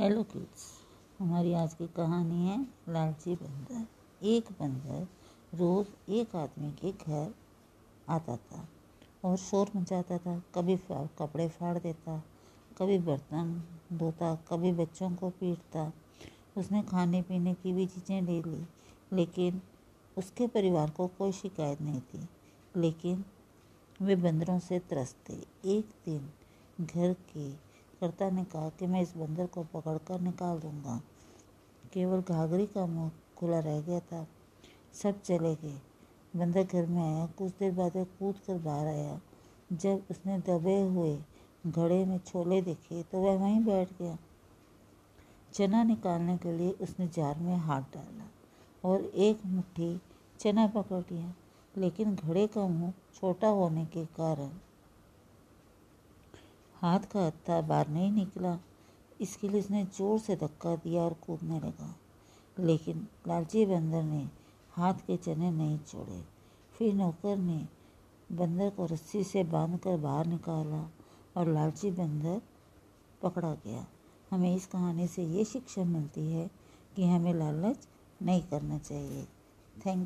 Hello kids हमारी आज की कहानी है लालची बंदर। एक बंदर रोज़ एक आदमी के घर आता था और शोर मचाता था, कभी कपड़े फाड़ देता, कभी बर्तन धोता, कभी बच्चों को पीटता। उसने खाने पीने की भी चीज़ें ले ली, लेकिन उसके परिवार को कोई शिकायत नहीं थी। लेकिन वे बंदरों से त्रस्त थे। एक दिन घर के कर्ता ने कहा कि मैं इस बंदर को पकड़कर निकाल दूँगा। केवल घाघरी का मुँह खुला रह गया था। सब चले गए। बंदर घर में आया। कुछ देर बाद वह कूद कर बाहर आया। जब उसने दबे हुए घड़े में छोले देखे तो वह वहीं बैठ गया। चना निकालने के लिए उसने जार में हाथ डाला और एक मुट्ठी चना पकड़ लिया। लेकिन घड़े का मुँह छोटा होने के कारण हाथ का हत्था बाहर नहीं निकला। इसके लिए उसने ज़ोर से धक्का दिया और कूदने लगा। लेकिन लालची बंदर ने हाथ के चने नहीं छोड़े। फिर नौकर ने बंदर को रस्सी से बाँध कर बाहर निकाला और लालची बंदर पकड़ा गया। हमें इस कहानी से ये शिक्षा मिलती है कि हमें लालच नहीं करना चाहिए। Thank you.